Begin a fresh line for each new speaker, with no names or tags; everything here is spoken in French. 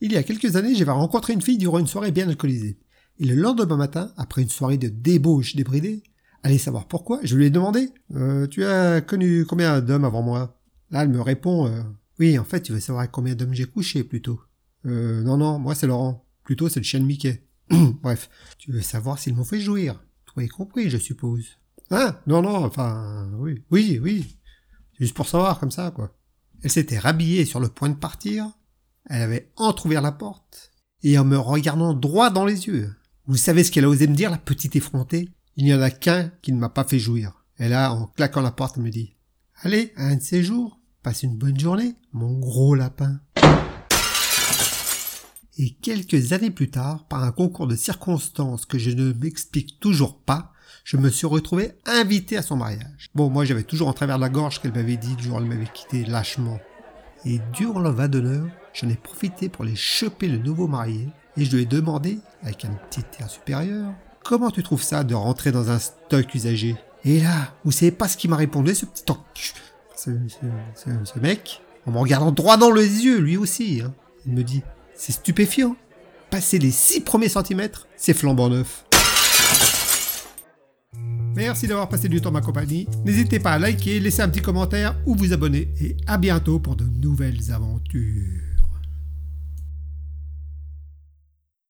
Il y a quelques années, j'avais rencontré une fille durant une soirée bien alcoolisée. Et le lendemain matin, après une soirée de débauche débridée, allez savoir pourquoi, je lui ai demandé euh, Tu as connu combien d'hommes avant moi? Là, elle me répond euh, Oui, en fait, tu veux savoir combien d'hommes j'ai couché plutôt. Euh, non, non, moi c'est Laurent. Plutôt c'est le chien de Mickey. Bref, tu veux savoir s'ils m'ont fait jouir. Toi y compris, je suppose. Ah, non, non, enfin, oui, oui, oui. Juste pour savoir, comme ça, quoi. Elle s'était rhabillée sur le point de partir. Elle avait entr'ouvert la porte. Et en me regardant droit dans les yeux. Vous savez ce qu'elle a osé me dire, la petite effrontée? Il n'y en a qu'un qui ne m'a pas fait jouir. Et là, en claquant la porte, elle me dit Allez, un de ces jours, passe une bonne journée, mon gros lapin. Et quelques années plus tard, par un concours de circonstances que je ne m'explique toujours pas, je me suis retrouvé invité à son mariage. Bon, moi j'avais toujours en travers la gorge qu'elle m'avait dit le jour où elle m'avait quitté lâchement. Et durant le vin d'honneur, j'en ai profité pour les choper le nouveau marié, et je lui ai demandé, avec un petit air supérieur, comment tu trouves ça de rentrer dans un stock usagé Et là, vous savez pas ce qu'il m'a répondu, ce petit ce, ce, mec, en me regardant droit dans les yeux, lui aussi. Hein. Il me dit, c'est stupéfiant. Passer les six premiers centimètres, c'est flambant neuf. Merci d'avoir passé du temps ma compagnie. N'hésitez pas à liker, laisser un petit commentaire ou vous abonner. Et à bientôt pour de nouvelles aventures.